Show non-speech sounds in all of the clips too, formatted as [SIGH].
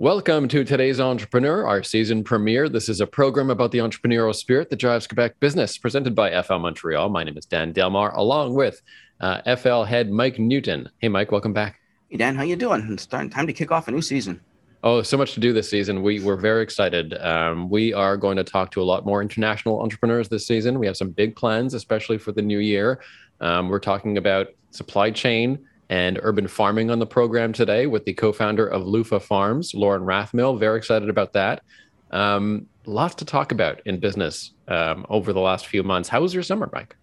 Welcome to today's Entrepreneur, our season premiere. This is a program about the entrepreneurial spirit that drives Quebec business, presented by FL Montreal. My name is Dan Delmar, along with uh, FL head Mike Newton. Hey, Mike, welcome back. Hey, Dan, how you doing? It's time to kick off a new season. Oh, so much to do this season. We we're very excited. Um, we are going to talk to a lot more international entrepreneurs this season. We have some big plans, especially for the new year. Um, we're talking about supply chain and urban farming on the program today with the co-founder of Lufa Farms, Lauren Rathmell. Very excited about that. Um, lots to talk about in business um, over the last few months. How was your summer, Mike?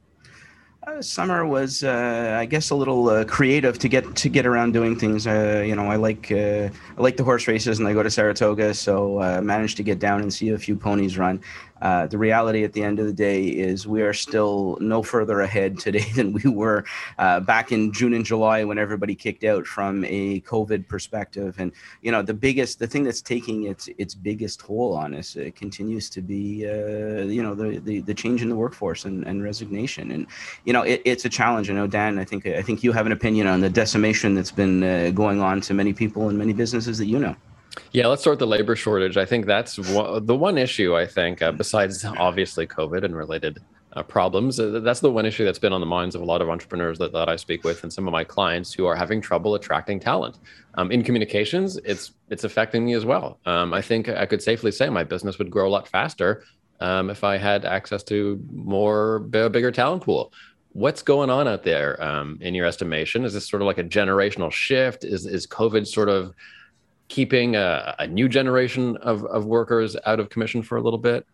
Uh, summer was, uh, I guess, a little uh, creative to get to get around doing things. Uh, you know, I like uh, I like the horse races, and I go to Saratoga, so uh, managed to get down and see a few ponies run. Uh, the reality at the end of the day is we are still no further ahead today [LAUGHS] than we were uh, back in June and July when everybody kicked out from a COVID perspective. And you know, the biggest, the thing that's taking its its biggest toll on us it continues to be, uh, you know, the, the the change in the workforce and, and resignation. And you know, it, it's a challenge. I know Dan. I think I think you have an opinion on the decimation that's been uh, going on to many people and many businesses that you know. Yeah, let's start the labor shortage. I think that's one, the one issue. I think, uh, besides obviously COVID and related uh, problems, uh, that's the one issue that's been on the minds of a lot of entrepreneurs that, that I speak with and some of my clients who are having trouble attracting talent. Um, in communications, it's it's affecting me as well. Um, I think I could safely say my business would grow a lot faster um, if I had access to more bigger talent pool. What's going on out there um, in your estimation? Is this sort of like a generational shift? Is is COVID sort of keeping a, a new generation of, of workers out of commission for a little bit?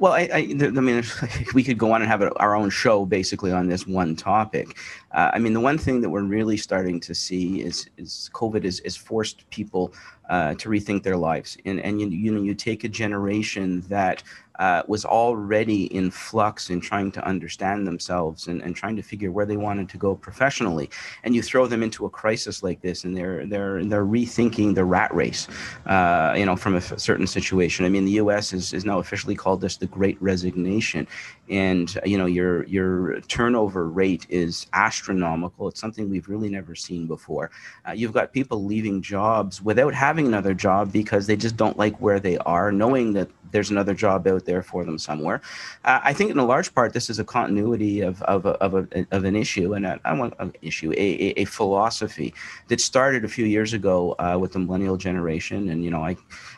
Well, I, I, I mean, [LAUGHS] we could go on and have our own show basically on this one topic. Uh, I mean, the one thing that we're really starting to see is, is COVID is, is forced people uh, to rethink their lives. And, and you, you know, you take a generation that uh, was already in flux in trying to understand themselves and, and trying to figure where they wanted to go professionally. And you throw them into a crisis like this, and they're they're they're rethinking the rat race, uh, you know, from a certain situation. I mean, the U.S. is, is now officially called this the Great Resignation, and you know your your turnover rate is astronomical. It's something we've really never seen before. Uh, you've got people leaving jobs without having another job because they just don't like where they are, knowing that there's another job out there for them somewhere. Uh, I think in a large part, this is a continuity of, of, a, of, a, of an issue, and I want an issue, a, a, a, philosophy that started a few years ago uh, with the millennial generation. And, you know, I,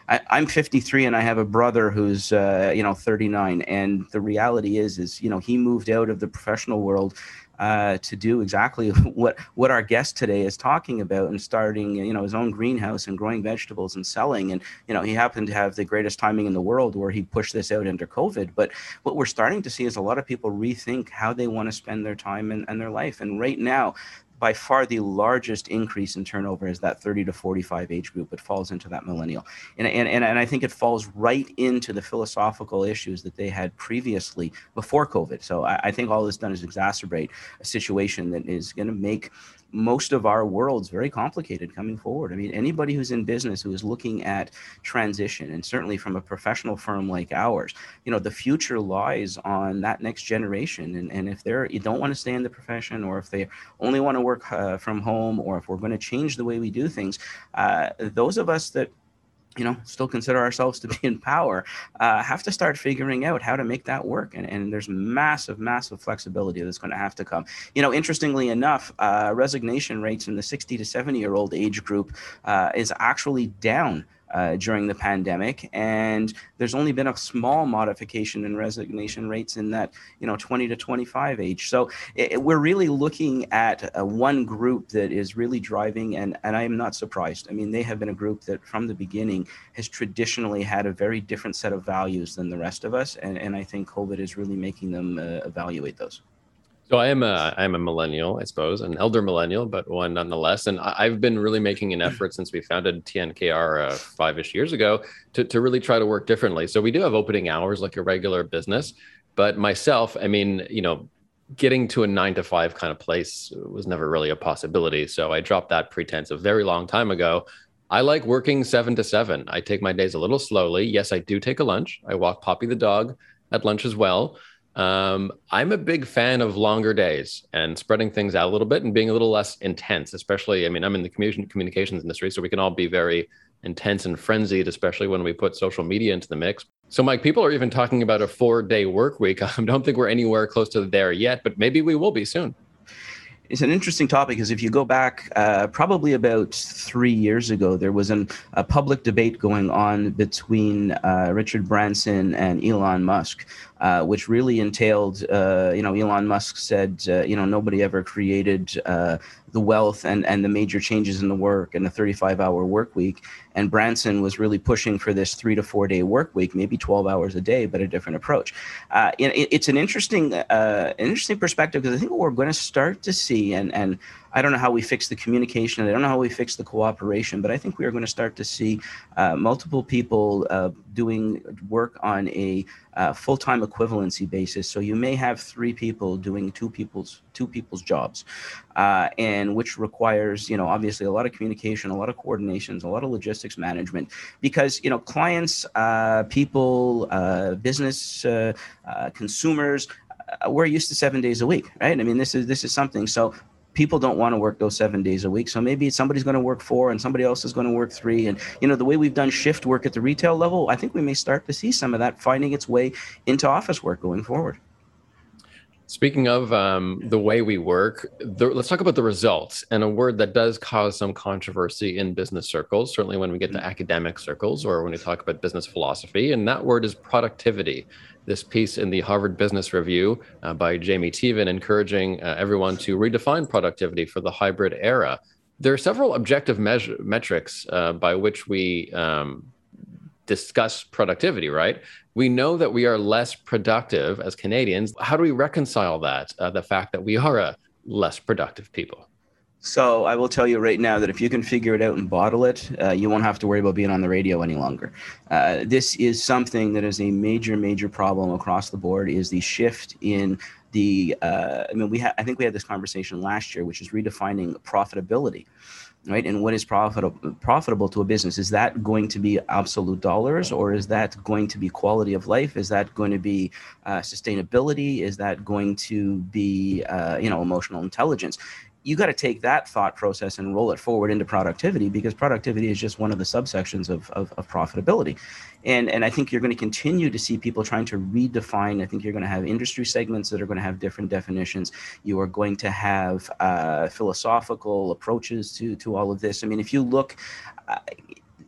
I, am 53 and I have a brother who's, uh, you know, 39. And the reality is, is, you know, he moved out of the professional world uh, to do exactly [LAUGHS] what what our guest today is talking about and starting you know his own greenhouse and growing vegetables and selling. And you know he happened to have the greatest timing in the world where he pushed this out under covid. But what we're starting to see is a lot of people rethink how they want to spend their time and, and their life. And right now by far the largest increase in turnover is that 30 to 45 age group. It falls into that millennial. And, and, and, and I think it falls right into the philosophical issues that they had previously before COVID. So I, I think all this done is exacerbate a situation that is going to make most of our world's very complicated coming forward. I mean, anybody who's in business who is looking at transition, and certainly from a professional firm like ours, you know, the future lies on that next generation. And, and if they're you don't want to stay in the profession, or if they only want to work uh, from home, or if we're going to change the way we do things, uh, those of us that you know, still consider ourselves to be in power, uh, have to start figuring out how to make that work. And, and there's massive, massive flexibility that's going to have to come. You know, interestingly enough, uh, resignation rates in the 60 to 70 year old age group uh, is actually down uh, during the pandemic, and there's only been a small modification in resignation rates in that you know 20 to 25 age. So it, we're really looking at uh, one group that is really driving, and and I am not surprised. I mean, they have been a group that from the beginning has traditionally had a very different set of values than the rest of us, and and I think COVID is really making them uh, evaluate those. So I am a I'm a millennial, I suppose, an elder millennial, but one nonetheless. And I've been really making an effort since we founded TNKR uh, five-ish years ago to to really try to work differently. So we do have opening hours like a regular business, but myself, I mean, you know, getting to a nine to five kind of place was never really a possibility. So I dropped that pretense a very long time ago. I like working seven to seven. I take my days a little slowly. Yes, I do take a lunch. I walk Poppy the dog at lunch as well. Um, I'm a big fan of longer days and spreading things out a little bit and being a little less intense, especially, I mean, I'm in the communications industry, so we can all be very intense and frenzied, especially when we put social media into the mix. So, Mike, people are even talking about a four day work week. [LAUGHS] I don't think we're anywhere close to there yet, but maybe we will be soon. It's an interesting topic because if you go back uh, probably about three years ago, there was an, a public debate going on between uh, Richard Branson and Elon Musk uh, which really entailed, uh, you know, Elon Musk said, uh, you know, nobody ever created uh, the wealth and, and the major changes in the work and the 35 hour work week. And Branson was really pushing for this three to four day work week, maybe 12 hours a day, but a different approach. Uh, it, it's an interesting, uh, interesting perspective because I think what we're going to start to see, and, and I don't know how we fix the communication. I don't know how we fix the cooperation, but I think we are going to start to see multiple people doing work on a uh, full-time equivalency basis. So you may have three people doing two people's two people's jobs, uh, and which requires you know obviously a lot of communication, a lot of coordinations, a lot of logistics management, because you know clients, uh, people, uh, business, consumers we're used to seven days a week, right? I mean, this is this is something. So people don't want to work those seven days a week. So maybe somebody's going to work four and somebody else is going to work three. And, you know, the way we've done shift work at the retail level, I think we may start to see some of that finding its way into office work going forward. Speaking of um, the way we work, the, let's talk about the results and a word that does cause some controversy in business circles, certainly when we get to mm-hmm. academic circles or when we talk about business philosophy. And that word is productivity this piece in the Harvard Business Review uh, by Jaime Teevan, encouraging uh, everyone to redefine productivity for the hybrid era. There are several objective measure, metrics uh, by which we um, discuss productivity, right? We know that we are less productive as Canadians. How do we reconcile that, uh, the fact that we are a less productive people? So I will tell you right now that if you can figure it out and bottle it, uh, you won't have to worry about being on the radio any longer. Uh, this is something that is a major, major problem across the board. Is the shift in the? Uh, I mean, we ha- I think we had this conversation last year, which is redefining profitability, right? And what is profitable profitable to a business? Is that going to be absolute dollars, or is that going to be quality of life? Is that going to be uh, sustainability? Is that going to be uh, you know emotional intelligence? You got to take that thought process and roll it forward into productivity because productivity is just one of the subsections of, of, of profitability. And, and I think you're going to continue to see people trying to redefine. I think you're going to have industry segments that are going to have different definitions. You are going to have uh, philosophical approaches to, to all of this. I mean, if you look, uh,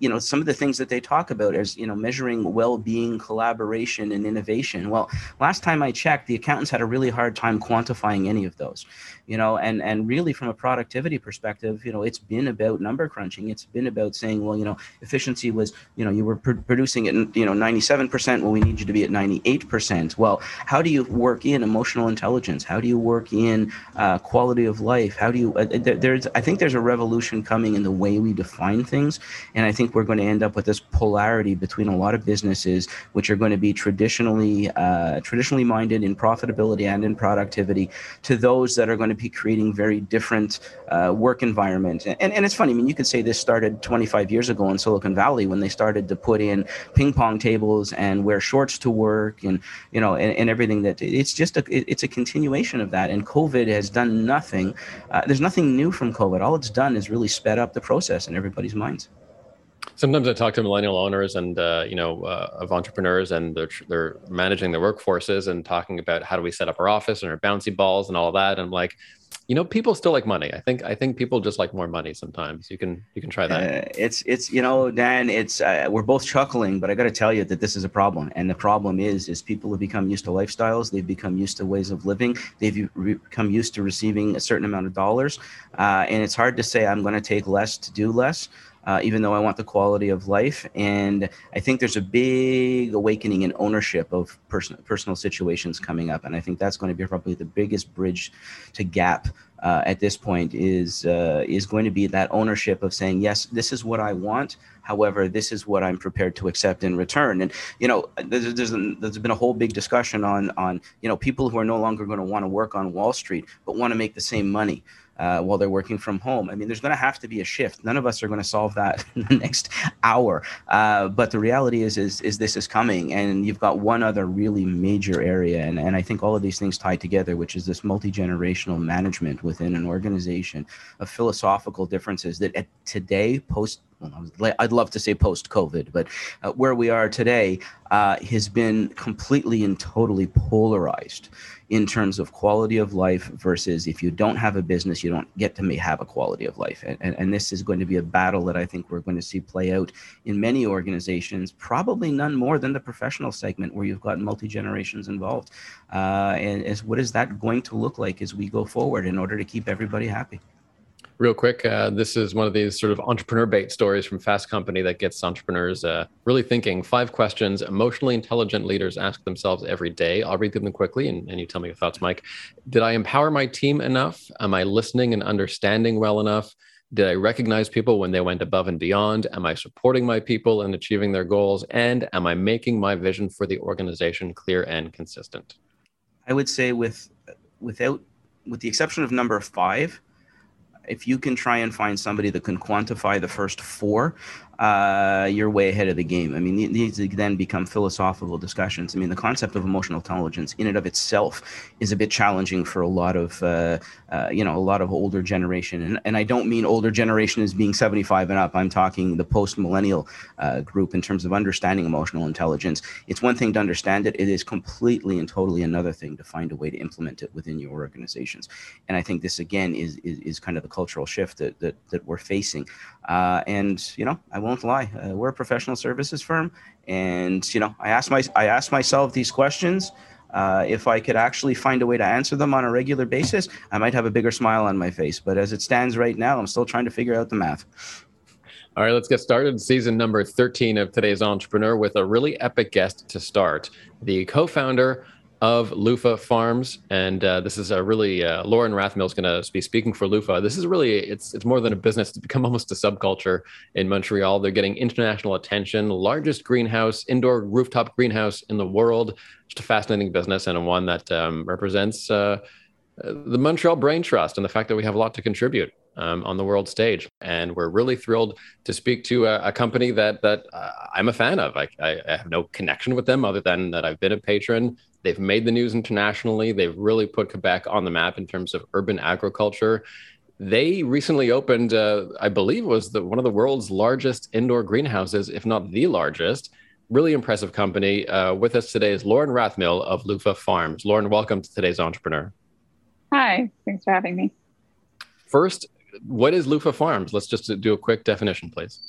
you know some of the things that they talk about as you know measuring well-being collaboration and innovation well last time i checked the accountants had a really hard time quantifying any of those you know and and really from a productivity perspective you know it's been about number crunching. It's been about saying well you know efficiency was you know you were pr- producing it you know 97% well we need you to be at 98% well how do you work in emotional intelligence? How do you work in uh, quality of life? How do you uh, there's i think there's a revolution coming in the way we define things. And i think we're going to end up with this polarity between a lot of businesses which are going to be traditionally uh, traditionally minded in profitability and in productivity to those that are going to be creating very different uh, work environment. And, and it's funny, I mean, you could say this started 25 years ago in Silicon Valley when they started to put in ping pong tables and wear shorts to work and, you know, and, and everything that it's just a, it's a continuation of that. And COVID has done nothing. Uh, there's nothing new from COVID. All it's done is really sped up the process in everybody's minds sometimes I talk to millennial owners and uh, you know uh, of entrepreneurs, and they're they're managing their workforces and talking about how do we set up our office and our bouncy balls and all that. And I'm like, you know, people still like money. I think I think people just like more money sometimes. You can you can try that. Uh, it's it's you know, Dan. It's uh, we're both chuckling, but I got to tell you that this is a problem, and the problem is is people have become used to lifestyles. They've become used to ways of living. They've become used to receiving a certain amount of dollars, uh, and it's hard to say I'm going to take less to do less uh, even though I want the quality of life. And I think there's a big awakening in ownership of personal personal situations coming up, and I think that's going to be probably the biggest bridge to gap. Uh, at this point is uh, is going to be that ownership of saying yes this is what I want however this is what I'm prepared to accept in return and you know there's, there's, there's been a whole big discussion on on you know people who are no longer going to want to work on Wall Street but want to make the same money uh, while they're working from home. I mean, there's going to have to be a shift. None of us are going to solve that [LAUGHS] in the next hour. Uh, but the reality is, is, is this is coming, and you've got one other really major area, and, and I think all of these things tie together, which is this multi generational management within an organization of philosophical differences that at today post well, I'd love to say post COVID, but uh, where we are today uh, has been completely and totally polarized in terms of quality of life versus if you don't have a business, you don't get to have a quality of life. And, and, and this is going to be a battle that I think we're going to see play out in many organizations, probably none more than the professional segment where you've got multi generations involved. Uh, and what is that going to look like as we go forward in order to keep everybody happy? Real quick uh, this is one of these sort of entrepreneur bait stories from fast company that gets entrepreneurs uh, really thinking. Five questions emotionally intelligent leaders ask themselves every day. I'll read them quickly and, and you tell me your thoughts mike. Did i empower my team enough? Am i listening and understanding well enough? Did i recognize people when they went above and beyond? Am i supporting my people in achieving their goals? And am i making my vision for the organization clear and consistent? I would say with without with the exception of number five if you can try and find somebody that can quantify the first four, uh, you're way ahead of the game. I mean, these then become philosophical discussions. I mean, the concept of emotional intelligence in and of itself is a bit challenging for a lot of, uh, uh, you know, a lot of older generation. And, and I don't mean older generation as being 75 and up. I'm talking the post millennial uh, group in terms of understanding emotional intelligence. It's one thing to understand it. It is completely and totally another thing to find a way to implement it within your organizations. And I think this again is is, is kind of the cultural shift that that, that we're facing. Uh, and you know, I won't lie, uh, we're a professional services firm, and you know, I ask my I ask myself these questions. Uh, if I could actually find a way to answer them on a regular basis, I might have a bigger smile on my face. But as it stands right now, I'm still trying to figure out the math. All right, let's get started. Season number 13 of today's Entrepreneur with a really epic guest to start. The co founder of Lufa Farms, and uh, this is a really uh, Lauren Rathmell is going to be speaking for Lufa. This is really it's it's more than a business; it's become almost a subculture in Montreal. They're getting international attention. Largest greenhouse, indoor rooftop greenhouse in the world. Just a fascinating business and one that um, represents uh, the Montreal Brain Trust and the fact that we have a lot to contribute. Um, on the world stage, and we're really thrilled to speak to a, a company that that uh, I'm a fan of. I, I, have no connection with them other than that I've been a patron They've made the news internationally. They've really put Quebec on the map in terms of urban agriculture. They recently opened, uh, I believe, was the, one of the world's largest indoor greenhouses, if not the largest. Really impressive company. Uh, with us today is Lauren Rathmell of Lufa Farms. Lauren, welcome to today's Entrepreneur. Hi, thanks for having me. First, what is Lufa Farms? Let's just do a quick definition, please.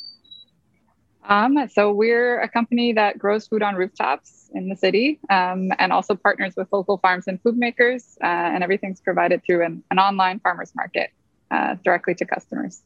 Um, so we're a company that grows food on rooftops in the city um, and also partners with local farms and food makers. Uh, and everything's provided through an, an online farmers market uh, directly to customers.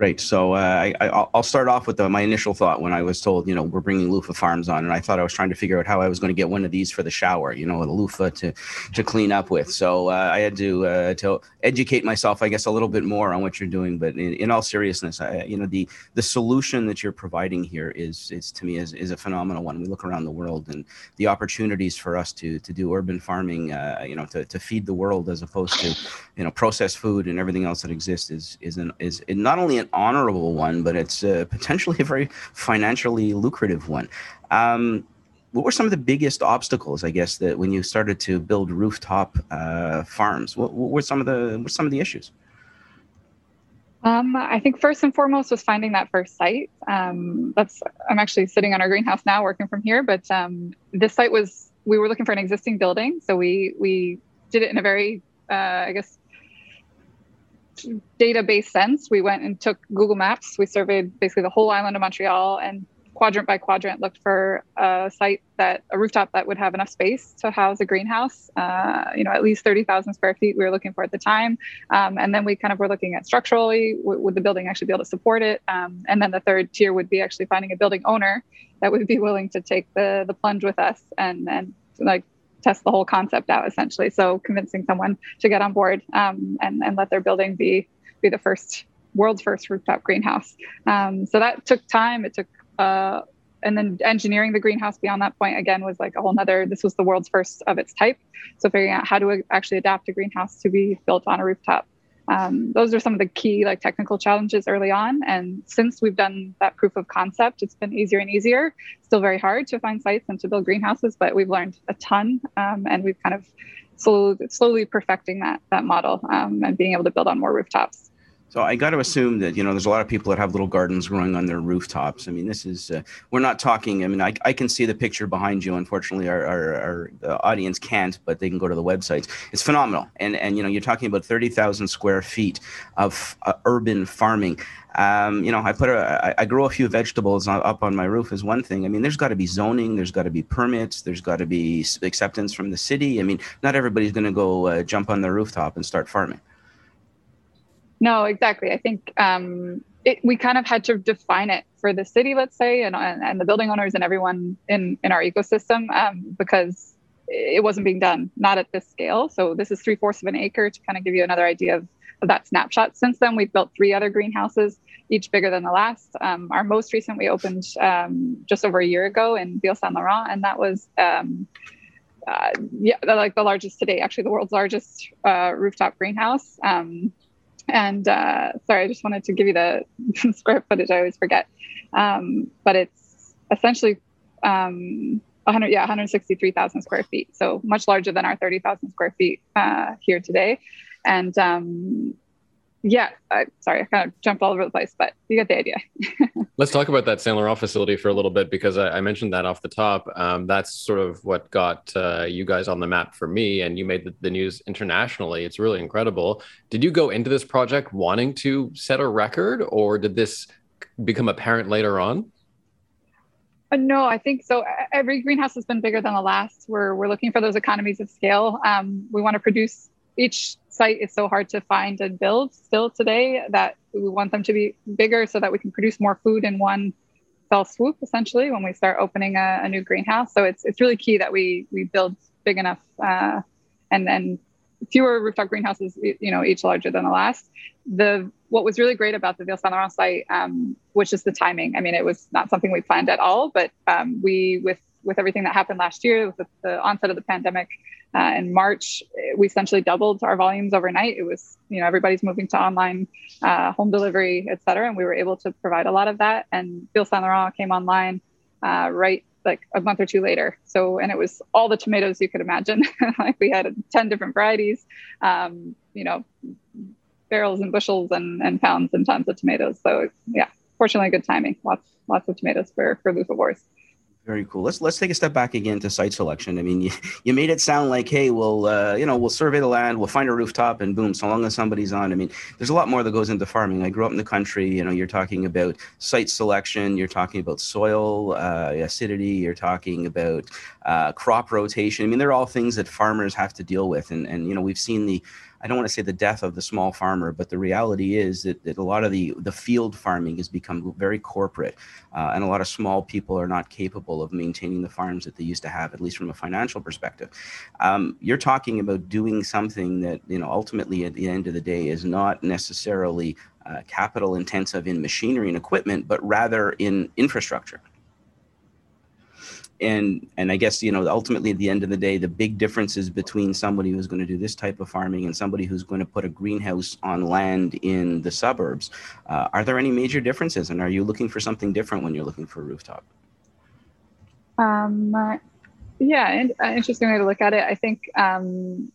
Great. So uh, I, will start off with the, my initial thought when I was told, you know, we're bringing Lufa Farms on, and I thought I was trying to figure out how I was going to get one of these for the shower, you know, a loofah to to clean up with. So uh, I had to uh, to educate myself, I guess, a little bit more on what you're doing. But in, in all seriousness, I, you know, the the solution that you're providing here is is to me is, is a phenomenal one. We look around the world and the opportunities for us to to do urban farming, uh, you know, to, to feed the world as opposed to, you know, processed food and everything else that exists is is an, is not only an honorable one, but it's uh, potentially a very financially lucrative one. Um, what were some of the biggest obstacles, I guess, that when you started to build rooftop uh, farms? What, what, were some of the what were some of the issues? Um, I think first and foremost was finding that first site. Um, that's I'm actually sitting on our greenhouse now, working from here. But um, this site was we were looking for an existing building, so we we did it in a very uh, I guess database sense, we went and took Google Maps. We surveyed basically the whole island of Montreal and quadrant by quadrant looked for a site that a rooftop that would have enough space to house a greenhouse. Uh, you know, at least thirty thousand square feet we were looking for at the time, um, and then we kind of were looking at structurally w- would the building actually be able to support it, um, and then the third tier would be actually finding a building owner that would be willing to take the the plunge with us and and like test the whole concept out essentially. So convincing someone to get on board um, and, and let their building be be the first world's first rooftop greenhouse. Um, so that took time. It took uh, and then engineering the greenhouse beyond that point again was like a whole nother this was the world's first of its type so figuring out how to actually adapt a greenhouse to be built on a rooftop um, those are some of the key like technical challenges early on. And since we've done that proof of concept, it's been easier and easier. Still very hard to find sites and to build greenhouses, but we've learned a ton, um, and we've kind of slowly, slowly perfecting that that model um, and being able to build on more rooftops. So I got to assume that you know there's a lot of people that have little gardens growing on their rooftops. I mean, this is uh, we're not talking. I mean, I, I can see the picture behind you. Unfortunately, our, our, our the audience can't, but they can go to the websites. It's phenomenal, and and you know you're talking about thirty thousand square feet of uh, urban farming. Um, you know, I put a I, I grow a few vegetables up on my roof is one thing. I mean, there's got to be zoning, there's got to be permits, there's got to be acceptance from the city. I mean, not everybody's going to go uh, jump on the rooftop and start farming. No, exactly. I think um, it, we kind of had to define it for the city, let's say, and, and the building owners and everyone in, in our ecosystem um, because it wasn't being done, not at this scale. So this is three fourths of an acre to kind of give you another idea of, of that snapshot. Since then, we've built three other greenhouses, each bigger than the last. Um, our most recent we opened um, just over a year ago in Ville Saint Laurent, and that was um, uh, yeah, like the largest today, actually the world's largest uh, rooftop greenhouse. Um, and uh, sorry, I just wanted to give you the [LAUGHS] square footage. I always forget, um, but it's essentially um, 100, yeah, 163,000 square feet. So much larger than our 30,000 square feet uh, here today. And um, yeah, I, sorry, I kind of jumped all over the place, but you get the idea. [LAUGHS] Let's talk about that Saint Laurent facility for a little bit because I, I mentioned that off the top. Um, that's sort of what got uh, you guys on the map for me, and you made the, the, news internationally. It's really incredible. Did you go into this project wanting to set a record, or did this become apparent later on? Uh, no, I think so. Every greenhouse has been bigger than the last. We're we're looking for those economies of scale. Um, we want to produce each site is so hard to find and build still today that we want them to be bigger so that we can produce more food in one fell swoop essentially when we start opening a, a new greenhouse. So it's it's really key that we we build big enough uh, and then fewer rooftop greenhouses you know each larger than the last. The what was really great about the Ville Saint Laurent site um, which is the timing. I mean it was not something we planned at all but um, we with with everything that happened last year with the, onset of the pandemic uh, in March, we essentially doubled our volumes overnight. It was, you know, everybody's moving to online uh, home delivery, et cetera. And we were able to provide a lot of that. And Ville Saint Laurent came online uh, right like a month or two later. So, and it was all the tomatoes you could imagine. [LAUGHS] like we had 10 different varieties, um, you know, barrels and bushels and, and pounds and tons of tomatoes. So yeah, fortunately good timing. Lots, lots of tomatoes for, for Lufavores. Very cool. Let's let's take a step back again to site selection. I mean, [LAUGHS] you, you made it sound like, hey, we'll uh, you know we'll survey the land, we'll find a rooftop, and boom, so long as somebody's on. I mean, there's a lot more that goes into farming. I grew up in the country. You know, you're talking about site selection, you're talking about soil uh, acidity, you're talking about uh, crop rotation. I mean, they're all things that farmers have to deal with, and and you know we've seen the I don't want to say the death of the small farmer, but the reality is that, that a lot of the, the field farming has become very corporate, uh, and a lot of small people are not capable of maintaining the farms that they used to have, at least from a financial perspective. Um, you're talking about doing something that, you know, ultimately at the end of the day is not necessarily uh, capital intensive in machinery and equipment, but rather in infrastructure and and I guess you know ultimately at the end of the day, the big differences between somebody who's going to do this type of farming and somebody who's going to put a greenhouse on land in the suburbs. Uh, are there any major differences, and are you looking for something different when you're looking for a rooftop? Um, yeah, and uh, interesting way to look at it. I think um,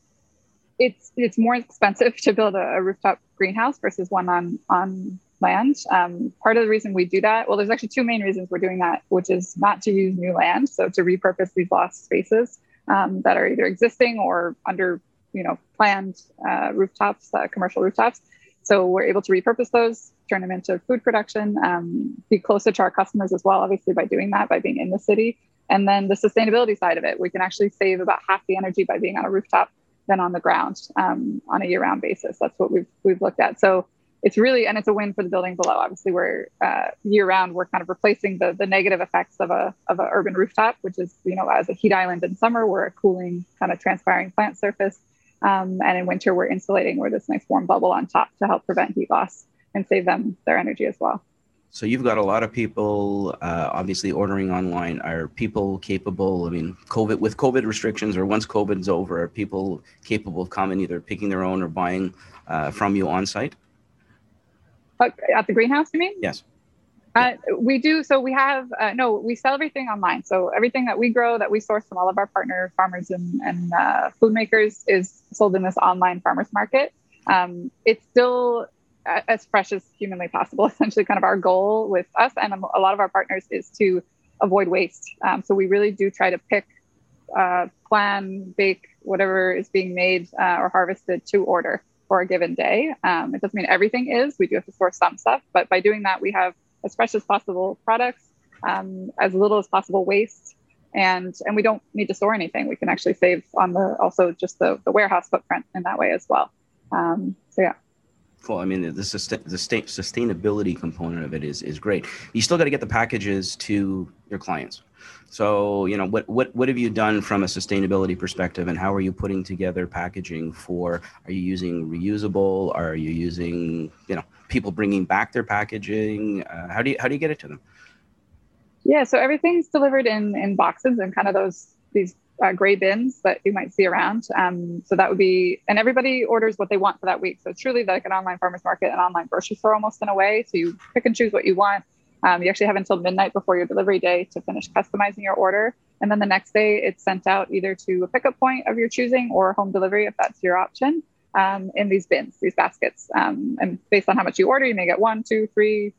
it's it's more expensive to build a, a rooftop greenhouse versus one on on land. Um, part of the reason we do that, well, there's actually two main reasons we're doing that, which is not to use new land, so to repurpose these lost spaces um, that are either existing or under, you know, planned uh, rooftops, uh, commercial rooftops. So we're able to repurpose those, turn them into food production, um, be closer to our customers as well, obviously by doing that, by being in the city. And then the sustainability side of it, we can actually save about half the energy by being on a rooftop than on the ground um, on a year-round basis. That's what we've we've looked at. So it's really and it's a win for the building below. Obviously, we're uh, year round. We're kind of replacing the the negative effects of a of an urban rooftop, which is you know as a heat island in summer, we're a cooling kind of transpiring plant surface, um, and in winter we're insulating. We're this nice warm bubble on top to help prevent heat loss and save them their energy as well. So you've got a lot of people, uh, obviously ordering online. Are people capable? I mean, COVID with COVID restrictions, or once COVID's over, are people capable of coming either picking their own or buying uh, from you on site? At the greenhouse, you mean? Yes. Uh, we do. So we have uh, no. We sell everything online. So everything that we grow, that we source from all of our partner farmers and, and uh, food makers, is sold in this online farmers market. Um, it's still as fresh as humanly possible. [LAUGHS] Essentially, kind of our goal with us and a lot of our partners is to avoid waste. Um, so we really do try to pick, uh, plan, bake whatever is being made uh, or harvested to order for a given day. Um, it doesn't mean everything is. We do have to source some stuff, but by doing that, we have as fresh as possible products, um, as little as possible waste, and and we don't need to store anything. We can actually save on the also just the, the warehouse footprint in that way as well. Um, so yeah well, I mean, the, the the state sustainability component of it is is great. You still got to get the packages to your clients. So, you know, what what what have you done from a sustainability perspective, and how are you putting together packaging for? Are you using reusable? Are you using, you know, people bringing back their packaging? Uh, how do you how do you get it to them? Yeah, so everything's delivered in in boxes and kind of those these uh, gray bins that you might see around. Um, so that would be, and everybody orders what they want for that week. So it's truly like an online farmers market, an online grocery store almost in a way. So you pick and choose what you want. Um, you actually have until midnight before your delivery day to finish customizing your order. And then the next day, it's sent out either to a pickup point of your choosing or home delivery if that's your option um, in these bins, these baskets. Um, and based on how much you order, you may get one, two, three,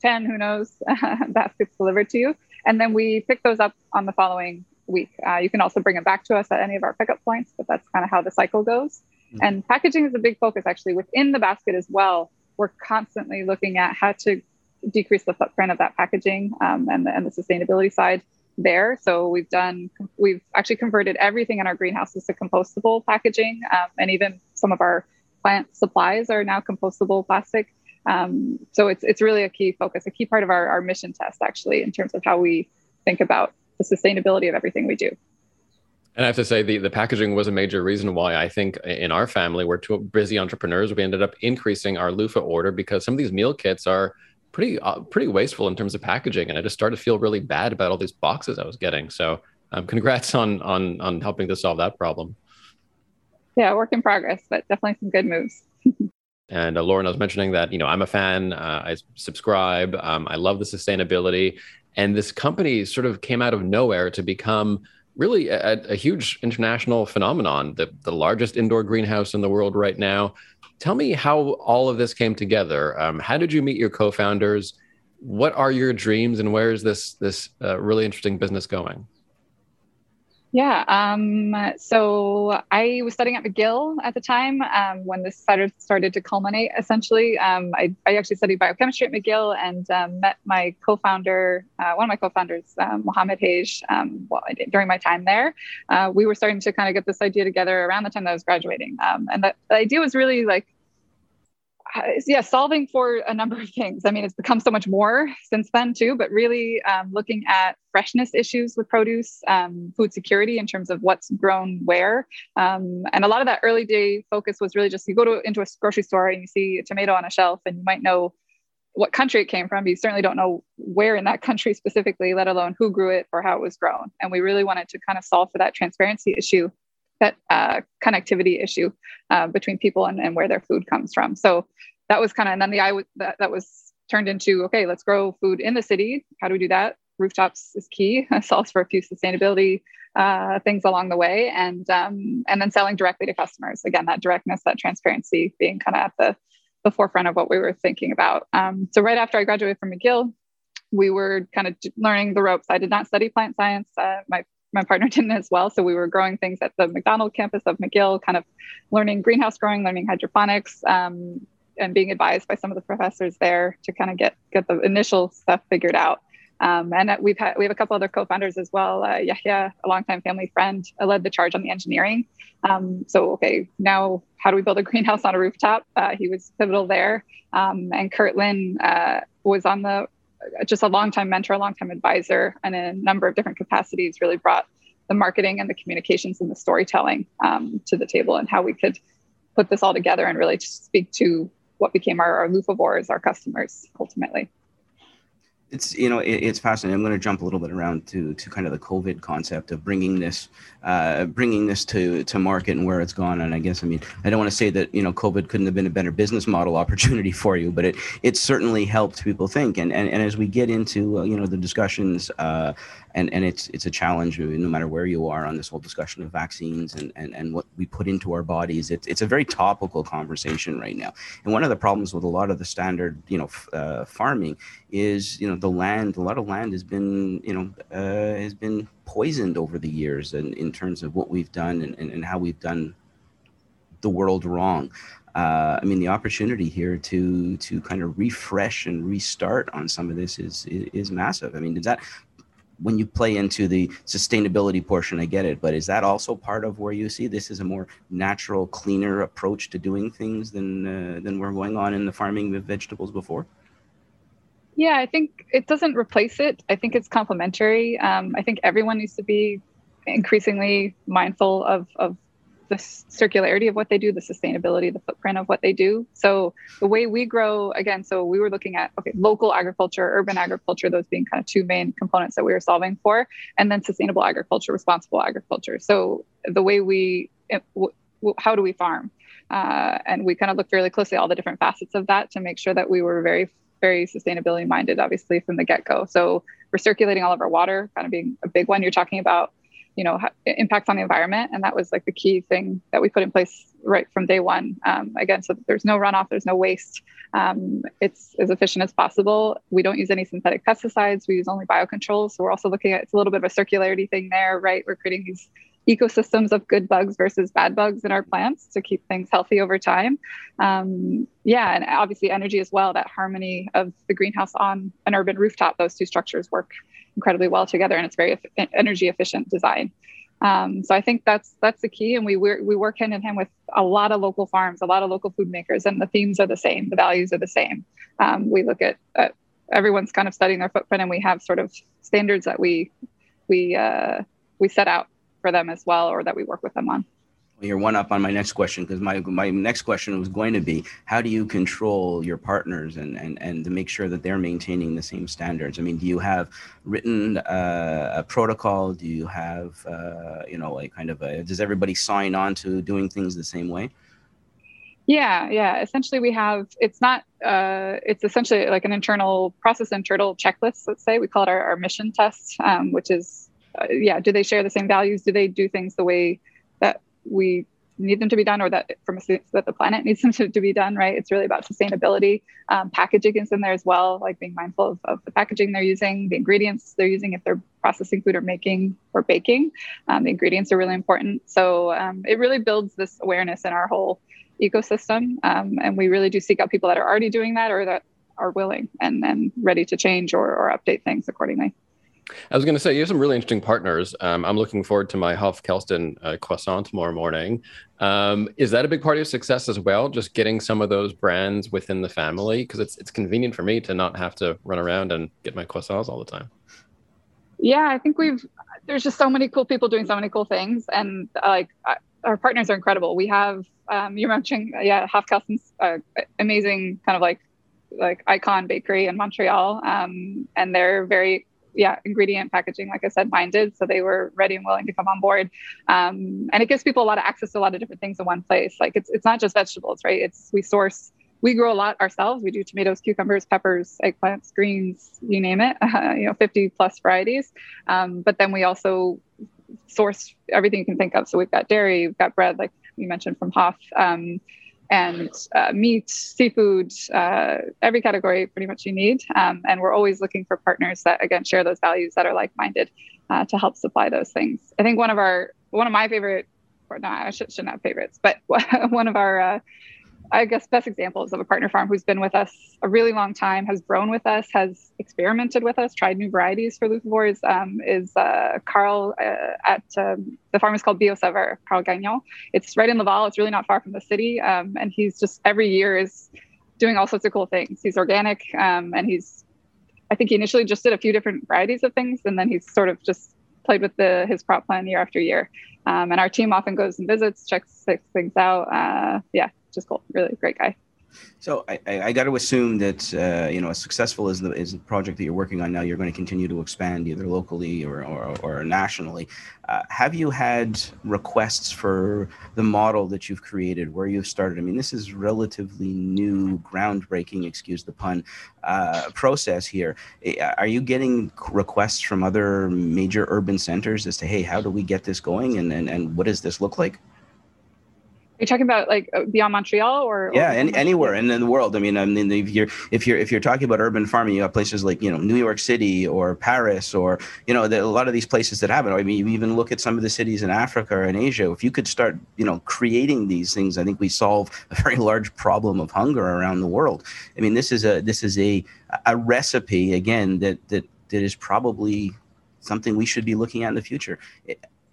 ten, who knows, [LAUGHS] baskets delivered to you. And then we pick those up on the following week. Uh, you can also bring it back to us at any of our pickup points, but that's kind of how the cycle goes. Mm-hmm. And packaging is a big focus actually within the basket as well. We're constantly looking at how to decrease the footprint of that packaging um, and, the, and the sustainability side there. So we've done, we've actually converted everything in our greenhouses to compostable packaging, um, and even some of our plant supplies are now compostable plastic. Um, so it's it's really a key focus, a key part of our, our mission test actually in terms of how we think about the sustainability of everything we do. And I have to say, the, the packaging was a major reason why I think in our family, we're two busy entrepreneurs. We ended up increasing our Lufa order because some of these meal kits are pretty uh, pretty wasteful in terms of packaging, and I just started to feel really bad about all these boxes I was getting. So, um, congrats on on on helping to solve that problem. Yeah, work in progress, but definitely some good moves. [LAUGHS] And uh, Lauren, I was mentioning that you know I'm a fan. Uh, I subscribe. Um, I love the sustainability, and this company sort of came out of nowhere to become really a, a, huge international phenomenon, the, the largest indoor greenhouse in the world right now. Tell me how all of this came together. Um, how did you meet your co-founders? What are your dreams, and where is this this uh, really interesting business going? Yeah. Um, so I was studying at McGill at the time um, when this started, started to culminate, essentially. Um, I, I, actually studied biochemistry at McGill and um, met my co founder, uh, one of my co founders, um, Mohamed Hage, um, well, during my time there. Uh, we were starting to kind of get this idea together around the time that I was graduating. and the, idea was really like, uh, yeah, solving for a number of things. I mean, it's become so much more since then too, but really um, looking at freshness issues with produce, um, food security in terms of what's grown where, um, and a lot of that early day focus was really just you go to into a grocery store and you see a tomato on a shelf, and you might know what country it came from, but you certainly don't know where in that country specifically, let alone who grew it or how it was grown. And we really wanted to kind of solve for that transparency issue that uh, connectivity issue uh, between people and, and where their food comes from. So that was kind of, and then the I w- that, that was turned into, okay, let's grow food in the city. How do we do that? Rooftops is key. [LAUGHS] solves for a few sustainability uh, things along the way, and um, and then selling directly to customers. Again, that directness, that transparency, being kind of at the the forefront of what we were thinking about. Um, so right after I graduated from McGill, we were kind of learning the ropes. I did not study plant science. Uh, my my partner [LAUGHS] didn't as well. So we were growing things at the Macdonald campus of McGill, kind of learning greenhouse growing, learning hydroponics, um, and being advised by some of the professors there to kind of get get the initial stuff figured out. Um, and we've had we have a couple other co-founders as well. Uh, Yahya, a longtime family friend, uh, led the charge on the engineering. Um, so okay, now how do we build a [LAUGHS] greenhouse on a rooftop? Uh, he was pivotal there. Um, and Kurt Lynn uh, was on the just a longtime mentor, a longtime advisor, and in a number of different capacities, really brought the marketing and the communications and the storytelling um, to the table, and how we could put this all together and really speak to what became our, our Lufavores, our customers, ultimately. It's you know it, it's fascinating. I'm going to jump a little bit around to to kind of the COVID concept of bringing this uh, bringing this to to market and where it's gone. And I guess I mean I don't want to say that you know COVID couldn't have been a better business model [LAUGHS] opportunity for you, but it it certainly helped people think. And and, and as we get into uh, you know the discussions uh, and and it's it's a challenge no matter where you are on this whole discussion of vaccines and and, and what we put into our bodies it's it's a very topical conversation right now and one of the problems with a lot of the standard you know uh, farming is you know the land a lot of land has been you know uh, has been poisoned over the years and in terms of what we've done and, and, and how we've done the world wrong uh, I mean, the opportunity here to to kind of refresh and restart on some of this is is, is massive. I mean, does that when you play into the sustainability portion, I get it, but is that also part of where you see this is a more natural, cleaner approach to doing things than uh, than we're going on in the farming with vegetables before? Yeah, I think it doesn't replace it. I think it's complementary. Um, I think everyone needs to be increasingly mindful of of the circularity of what they do, the sustainability, the footprint of what they do. So the way we grow, again, so we were looking at okay, local agriculture, urban agriculture, those being kind of two main components that we were solving for, and then sustainable agriculture, responsible agriculture. So the way we, how do we farm? Uh, and we kind of looked really closely at all the different facets of that to make sure that we were very very sustainability minded obviously from the get-go so we're circulating all of our water kind of being a big one you're talking about you know impacts on the environment and that was like the key thing that we put in place right from day one um, again so there's no runoff there's no waste um, it's as efficient as possible we don't use any synthetic pesticides we use only biocontrols so we're also looking at it's a little bit of a circularity thing there right we're creating these ecosystems of good bugs versus bad bugs in our plants to keep things healthy over time. Um, yeah, and obviously energy as well. That harmony of the greenhouse on an urban rooftop; those two structures work incredibly well together, and it's very energy efficient design. Um, so I think that's that's the key, and we we work hand in hand with a lot of local farms, a lot of local food makers, and the themes are the same, the values are the same. Um, we look at, at, everyone's kind of studying their footprint, and we have sort of standards that we we uh, we set out for them as well, or that we work with them on you're one up on my next question because my my next question was going to be how do you control your partners and and and to make sure that they're maintaining the same standards? I mean do you have written uh, a protocol? Do you have uh, you know like kind of a does everybody sign on to doing things the same way? Yeah yeah. Essentially we have it's not uh, it's essentially like an internal process internal checklist let's say. We call it our, our mission test um, which is uh, yeah do they share the same values? Do they do things the way that we need them to be done or that from a, that the planet needs them [LAUGHS] to, to be done right? It's really about sustainability um, packaging is in there as well like being mindful of, of, the packaging they're using the ingredients they're using if they're processing food or making or baking um, the ingredients are really important. So um, it really builds this awareness in our whole ecosystem um, and we really do seek out people that are already doing that or that are willing and, and ready to change or, or update things accordingly I was going to say you have some really interesting partners. Um, I'm looking forward to my Hof Kelsten uh, croissant tomorrow morning. Um, is that a big part of success as well? Just getting some of those brands within the family because it's it's convenient for me to not have to run around and get my croissants all the time. Yeah, I think we've there's just so many cool people doing so many cool things, and uh, like our partners are incredible. We have um, you're mentioning yeah Hof Kelsten's uh, amazing kind of like like icon bakery in Montreal, um, and they're very yeah, ingredient packaging, like I said, minded. So they were ready and willing to come on board. Um, and it gives people a lot of access to a lot of different things in one place. Like it's it's not just vegetables, right? It's we source we grow a lot ourselves. We do tomatoes, cucumbers, peppers, eggplants, greens, you name it. Uh, [LAUGHS] you know, 50 plus varieties. Um, but then we also source everything you can think of. So we've got dairy, we've got bread, like you mentioned from Hof. Um, and uh, meat, seafood, uh, every category pretty much you need. Um, and we're always looking for partners that again share those values that are like-minded uh, to help supply those things. I think one of our one of my favorite, or I should, shouldn't have favorites, but [LAUGHS] one of our uh, I guess best examples of a partner farm who's been with us a really long time, has grown with us, has experimented with us, tried new varieties for Lufavores, um, is uh, Carl uh, at um, the farm is called Biosaver, Carl Gagnon. It's right in Laval. It's really not far from the city, um, and he's just every year is doing all sorts of cool things. He's organic, um, and he's I think he initially just did a few different varieties of things, and then he's sort of just played with the his crop plan year after year. Um, and our team often goes and visits, checks, checks things out. Uh, yeah, just cool. Really great guy. So I, I got to assume that uh, you know, as successful as the as the project that you're working on now, you're going to continue to expand either locally or or, or nationally. Uh, have you had requests for the model that you've created, where you've started? I mean, this is relatively new, groundbreaking, excuse the pun, uh, process here. Are you getting requests from other major urban centers as to, hey, how do we get this going, and and, and what does this look like? You talking about like uh, beyond Montreal or yeah, or any, anywhere in the world? I mean, I mean, if you're if you're if you're talking about urban farming, you have places like you know New York City or Paris or you know the, a lot of these places that happen. I mean, you even look at some of the cities in Africa or in Asia. If you could start, you know, creating these things, I think we solve [LAUGHS] a very large problem of hunger around the world. I mean, this is a this is a a recipe again that that that is probably something we should be looking at in the future.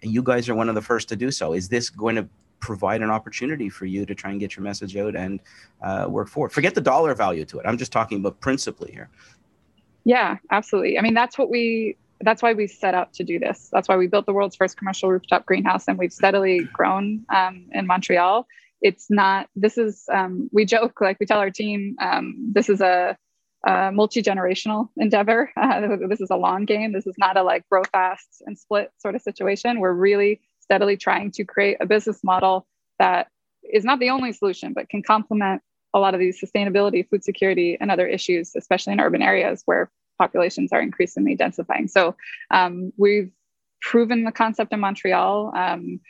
You guys are one of the first to do so. Is this going to provide an opportunity for you to try and get your message out and uh, work forward. Forget the dollar value to it. I'm just talking about principally here. Yeah, absolutely. I mean, that's what we that's why we set out to do this. That's why we built the world's first commercial rooftop greenhouse, and we've steadily grown um, in Montreal. It's not. This is. Um, we joke like we tell our team. Um, this is a, a multi generational endeavor. Uh, [LAUGHS] this is a long game. This is not a like grow fast and split sort of situation. We're really steadily trying to create a business model that is not the only solution, but can complement a lot of these sustainability, food security, and other issues, especially in urban areas where populations are increasingly densifying. So um, we've proven the concept in Montreal. Um,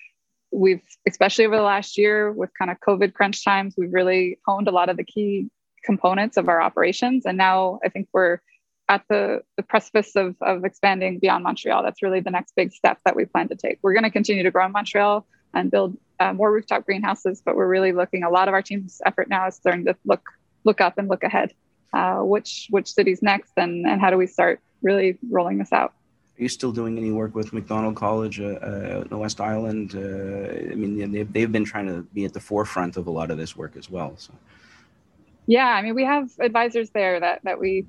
we've, especially over the last year with kind of COVID crunch times, we've really honed a lot of the key components of our operations. And now I think we're at the, the precipice of, of expanding beyond Montreal. That's really the next big step that we plan to take. We're going to continue to grow in Montreal and build uh, more rooftop greenhouses, but we're really looking. A lot of our team's effort now is starting to look look up and look ahead. Uh, which which cities next, and and how do we start really rolling this out? Are you still doing any work with Macdonald College uh, uh, in the West Island? Uh, I mean, they've, they've been trying to be at the forefront of a lot of this work as well. So. Yeah, I mean, we have advisors there that that we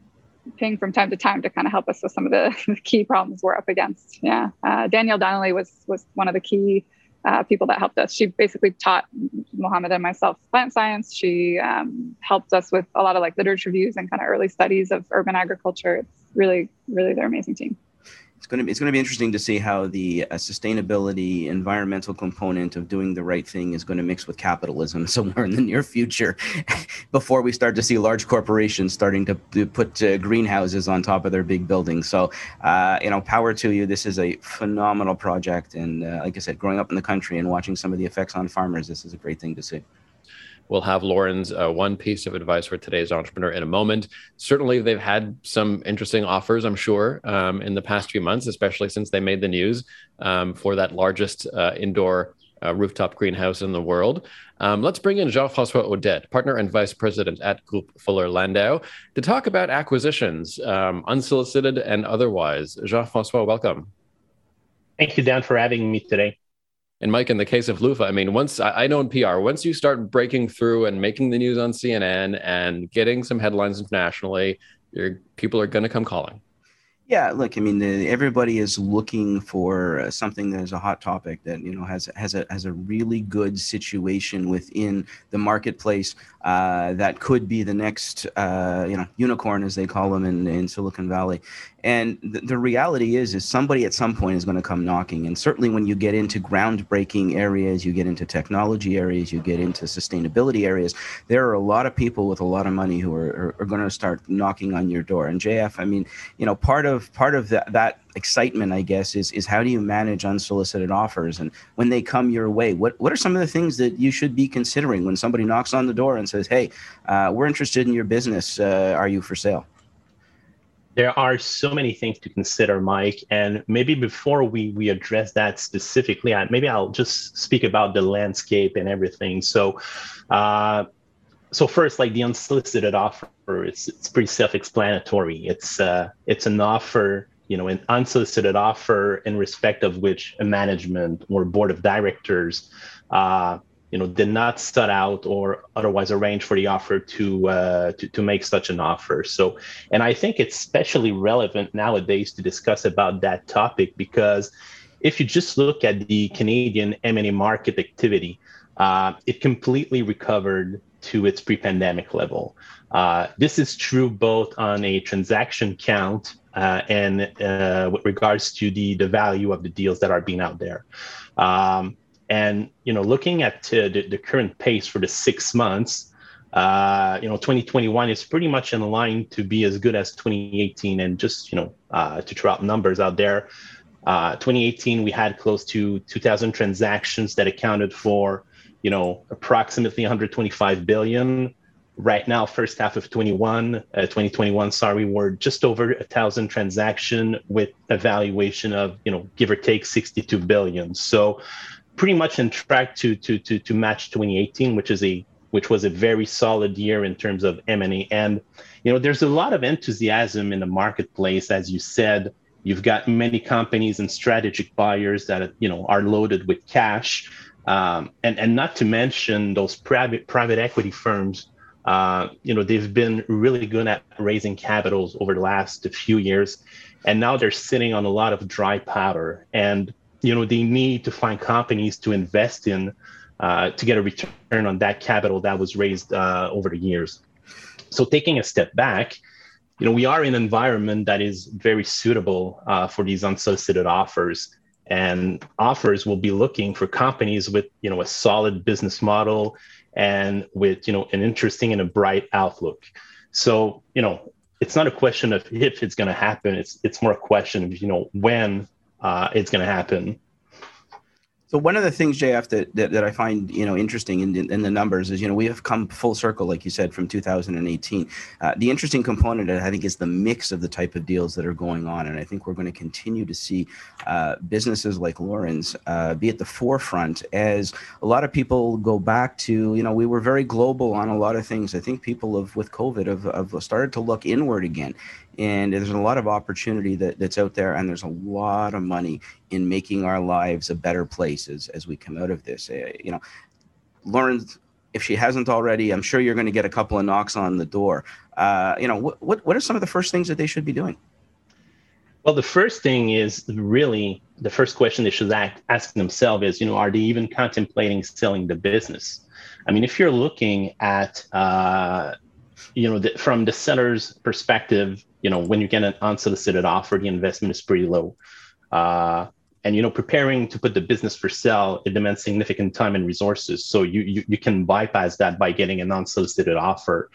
ping from time to time to kind of help us with some of the [LAUGHS] key problems we're up against. Yeah, uh, Danielle Donnelly was was one of the key uh, people that helped us. She basically taught Mohamed and myself plant science. She um, helped us with a lot of like literature reviews and kind of early studies of urban agriculture. It's really, really their amazing team it's going to be it's going to be interesting to see how the uh, sustainability environmental component of doing the right thing is going to mix with capitalism [LAUGHS] somewhere in the near future [LAUGHS] before we start to see large corporations starting to, to put uh, greenhouses on top of their big buildings. So uh, you know power to you. This is a phenomenal project and uh, like i said growing up in the country and watching some of the effects on farmers this is a great thing to see We'll have Lauren's uh, one piece of advice for today's entrepreneur in a moment. Certainly, they've had some interesting offers, I'm sure, um, in the past few months, especially since they made the news um, for that largest uh, indoor uh, rooftop greenhouse in the world. Um, let's bring in Jean-François Audet, partner and vice president at Groupe Fuller Landau, to talk about acquisitions, um, unsolicited and otherwise. Jean-François, welcome. Thank you, Dan, for having me today. And Mike, in the case of Lufa, I mean, once I, I know in PR, once you start breaking through and making the news on CNN and getting some headlines internationally, your people are going to come calling. Yeah, look, I mean, the, everybody is looking for uh, something that is a hot topic that you know has has a has a really good situation within the marketplace uh, that could be the next uh, you know unicorn as they call them in, in Silicon Valley. And the, the reality is, is somebody at some point is going to come knocking. And certainly, when you get into groundbreaking areas, you get into technology areas, you get into sustainability areas, there are a lot of people with a lot of money who are, are, are going to start knocking on your door. And JF, I mean, you know, part of part of that that excitement, I guess, is is how do you manage unsolicited offers, and when they come your way, what what are some of the things that you should be considering when somebody knocks on the door and says, "Hey, uh, we're interested in your business. Uh, are you for sale?" there are so many things to consider, Mike. And maybe before we we address that specifically, I, maybe I'll just speak about the landscape and everything. So, uh, so first, like the unsolicited offer, it's it's pretty self-explanatory. It's uh, it's an offer, you know, an unsolicited offer in respect of which a management or board of directors. Uh, you know did not set out or otherwise arrange for the offer to, uh, to to make such an offer so and i think it's especially relevant nowadays to discuss about that topic because if you just look at the canadian m&a market activity uh, it completely recovered to its pre-pandemic level. Uh, this is true both on a transaction count uh, and uh, with regards to the the value of the deals that are being out there. Um, and you know, looking at the, the current pace for the six months, uh, you know, 2021 is pretty much in line to be as good as 2018. And just you know, uh, to throw out numbers out there, uh, 2018 we had close to 2,000 transactions that accounted for you know approximately 125 billion. Right now first half of 21 uh, 2021 sorry we're just over a thousand transaction with a valuation of you know give or take 62 billion. So pretty much in track to to to, to match 2018 which is a which was a very solid year in terms of m&a and you know there's a lot of enthusiasm in the marketplace as you said. You've got many companies and strategic buyers that you know are loaded with cash um, and and not to mention those private private equity firms uh, you know, they've been really good at raising capitals over the last few years, and now they're sitting on a lot of dry powder, and you know, they need to find companies to invest in uh, to get a return on that capital that was raised uh, over the years. So, taking a step back, you know, we are in an environment that is very suitable uh, for these unsolicited offers and offers will be looking for companies with you know a solid business model and with you know an interesting and a bright outlook. So you know it's not a question of if it's going to happen. It's it's more a question of you know when uh, it's going to happen so one of the things, JF, that, that, that I find you know interesting in, in, the numbers is you know we have come full circle, like you said, from 2018. Uh, the interesting component, I think, is the mix of the type of deals that are going on, and I think we're going to continue to see uh, businesses like Lauren's uh, be at the forefront as a lot of people go back to you know we were very global on a lot of things. I think people have with COVID have, have started to look inward again and there's a lot of opportunity that, that's out there and there's a lot of money in making our lives a better place as, as we come out of this. Uh, you know lauren if she hasn't already i'm sure you're going to get a couple of knocks on the door. Uh, you know what, what, what are some of the first things that they should be doing? Well the first thing is really the first question they should ask, themselves is you know are they even contemplating selling the business? I mean if you're looking at uh, you know the, from the seller's perspective you know, when you get an unsolicited offer, the investment is pretty low. Uh, and you know, preparing to put the business for sale, it demands significant time and resources. So you you, you can bypass that by getting an unsolicited offer.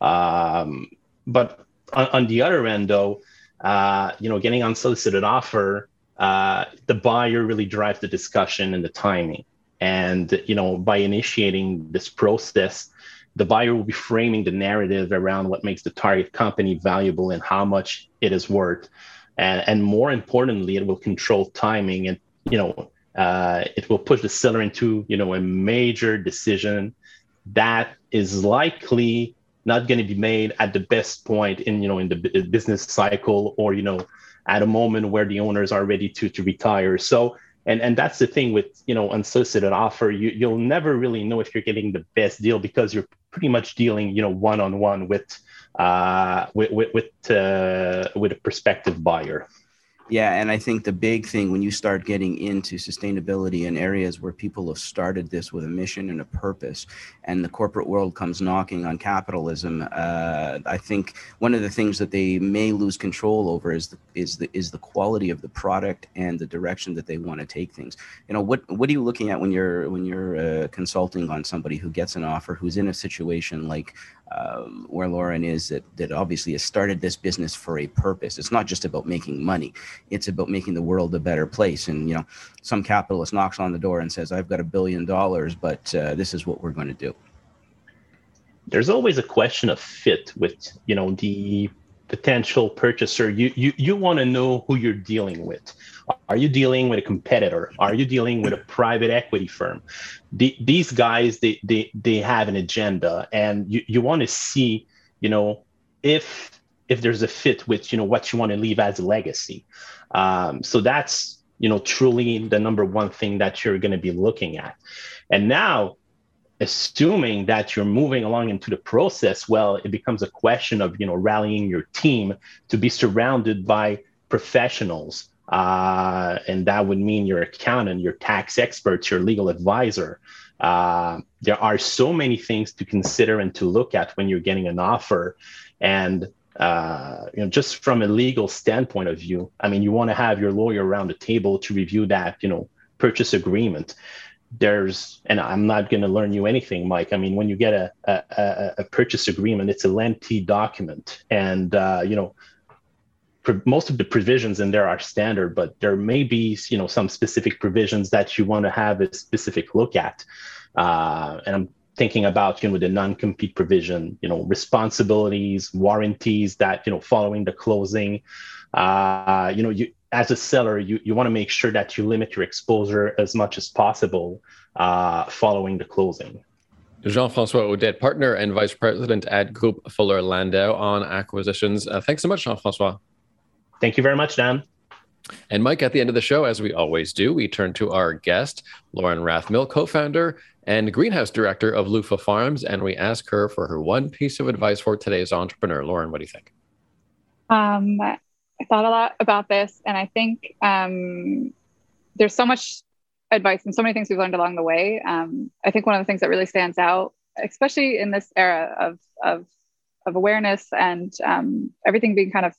Um, but on, on, the other end, though, uh, you know, getting unsolicited offer, uh, the buyer really drives the discussion and the timing. And you know, by initiating this process, the buyer will be framing the narrative around what makes the target company valuable and how much it is worth. And, and more importantly, it will control timing and, you know, uh, it will push the seller into, you know, a major decision that is likely not going to be made at the best point in, you know, in the business cycle or, you know, at a moment where the owners are ready to, to retire. So and and that's the thing with you know unsolicited offer. You you'll never really know if you're getting the best deal because you're pretty much dealing you know one on one with uh with with with, uh, with a prospective buyer yeah, and I think the big thing when you start getting into sustainability in areas where people have started this with a mission and a purpose, and the corporate world comes knocking on capitalism, uh, I think one of the things that they may lose control over is the, is the is the quality of the product and the direction that they want to take things. You know, what what are you looking at when you're when you're uh, consulting on somebody who gets an offer who's in a situation like um, where Lauren is that, that obviously has started this business for a purpose. It's not just about making money. It's about making the world a better place. And, you know, some capitalist knocks on the door and says, I've got a billion dollars, but uh, this is what we're going to do. There's always a question of fit with, you know, the potential purchaser. You, you, you want to know who you're dealing with. Are you dealing with a competitor? Are you dealing with a private equity firm? The, these guys, they, they, they have an agenda, and you, you want to see, you know, if if there's a fit with, you know, what you want to leave as a legacy. Um, so that's, you know, truly the number one thing that you're going to be looking at. And now, assuming that you're moving along into the process, well, it becomes a question of, you know, rallying your team to be surrounded by professionals uh, and that would mean your accountant, your tax experts, your legal advisor. uh, there are so many things to consider and to look at when you're getting an offer. And uh, you know, just from a legal standpoint of view, I mean, you want to have your lawyer around the table to review that, you know, purchase agreement. There's, and I'm not going to learn you anything, Mike. I mean, when you get a a, a purchase agreement, it's a lengthy document, and uh, you know, most of the provisions in there are standard, but there may be, you know, some specific provisions that you want to have a specific look at. Uh, and I'm thinking about you know the non-compete provision you know responsibilities warranties that you know following the closing uh, you know you as a seller you, you want to make sure that you limit your exposure as much as possible uh, following the closing Jean-François Audet, partner and vice president at Groupe Fuller Landau on acquisitions. Uh, thanks so much, Jean-François. Thank you very much, Dan. And Mike, at the end of the show, as we always do, we turn to our guest, Lauren Rathmell, co-founder and greenhouse director of Lufa Farms, and we ask her for her one piece of advice for today's entrepreneur. Lauren, what do you think? Um, I thought a lot about this, and I think um, there's so much advice and so many things we've learned along the way. Um, I think one of the things that really stands out, especially in this era of of, of awareness and um, everything being kind of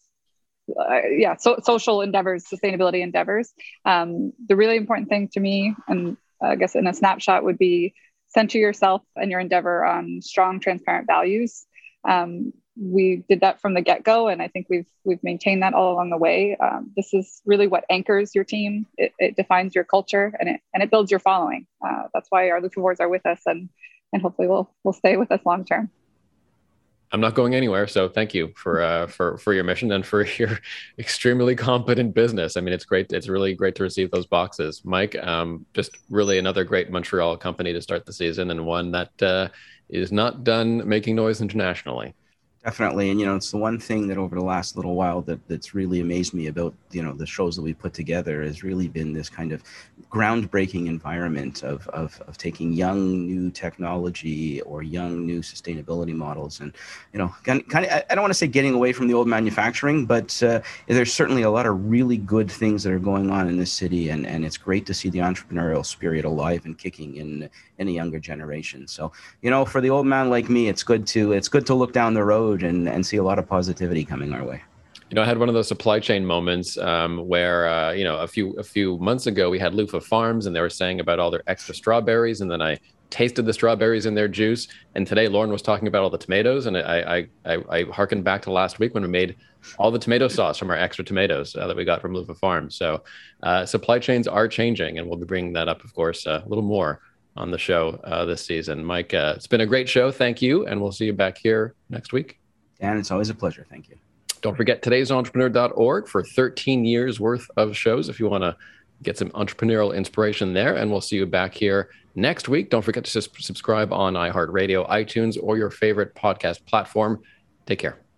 uh, yeah, so, social endeavors, sustainability endeavors. Um, the really important thing to me, and I guess in a snapshot would be center yourself and your endeavor on strong, transparent values. Um, we did that from the get-go, and I think we've we've maintained that all along the way. Um, this is really what anchors your team. It, it, defines your culture, and it and it builds your following. Uh, that's why our Lufavores are with us, and and hopefully will will stay with us long term. I'm not going anywhere. So thank you for uh, for for your mission and for [LAUGHS] your extremely competent business. I mean, it's great. It's really great to receive those boxes, Mike. Um, just really another great Montreal company to start the season and one that uh, is not done making noise internationally. Definitely, and you know, it's the one thing that over the last little while that that's really amazed me about you know the shows that we put together has really been this kind of groundbreaking environment of of, of taking young new technology or young new sustainability models, and you know, kind of, kind of I don't want to say getting away from the old manufacturing, but uh, there's certainly a lot of really good things that are going on in this city, and and it's great to see the entrepreneurial spirit alive and kicking in in a younger generation. So you know, for the old man like me, it's good to it's good to look down the road and, and see a lot of positivity coming our way. You know, I had one of those supply chain moments um, where, uh, you know, a few a few months ago we had Lufa Farms and they were saying about all their extra strawberries, and then I tasted the strawberries in their juice. And today Lauren was talking about all the tomatoes, and I I I, I harkened back to last week when we made all the tomato sauce from our extra tomatoes uh, that we got from Lufa Farms. So uh, supply chains are changing, and we'll be bringing that up, of course, uh, a little more on the show uh, this season. Mike, uh, it's been a great show. Thank you, and we'll see you back here next week. Dan, it's always a pleasure. Thank you. Don't forget today'sentrepreneur.org for 13 years worth of shows if you want to get some entrepreneurial inspiration there. And we'll see you back here next week. Don't forget to subscribe on iHeartRadio, iTunes, or your favorite podcast platform. Take care.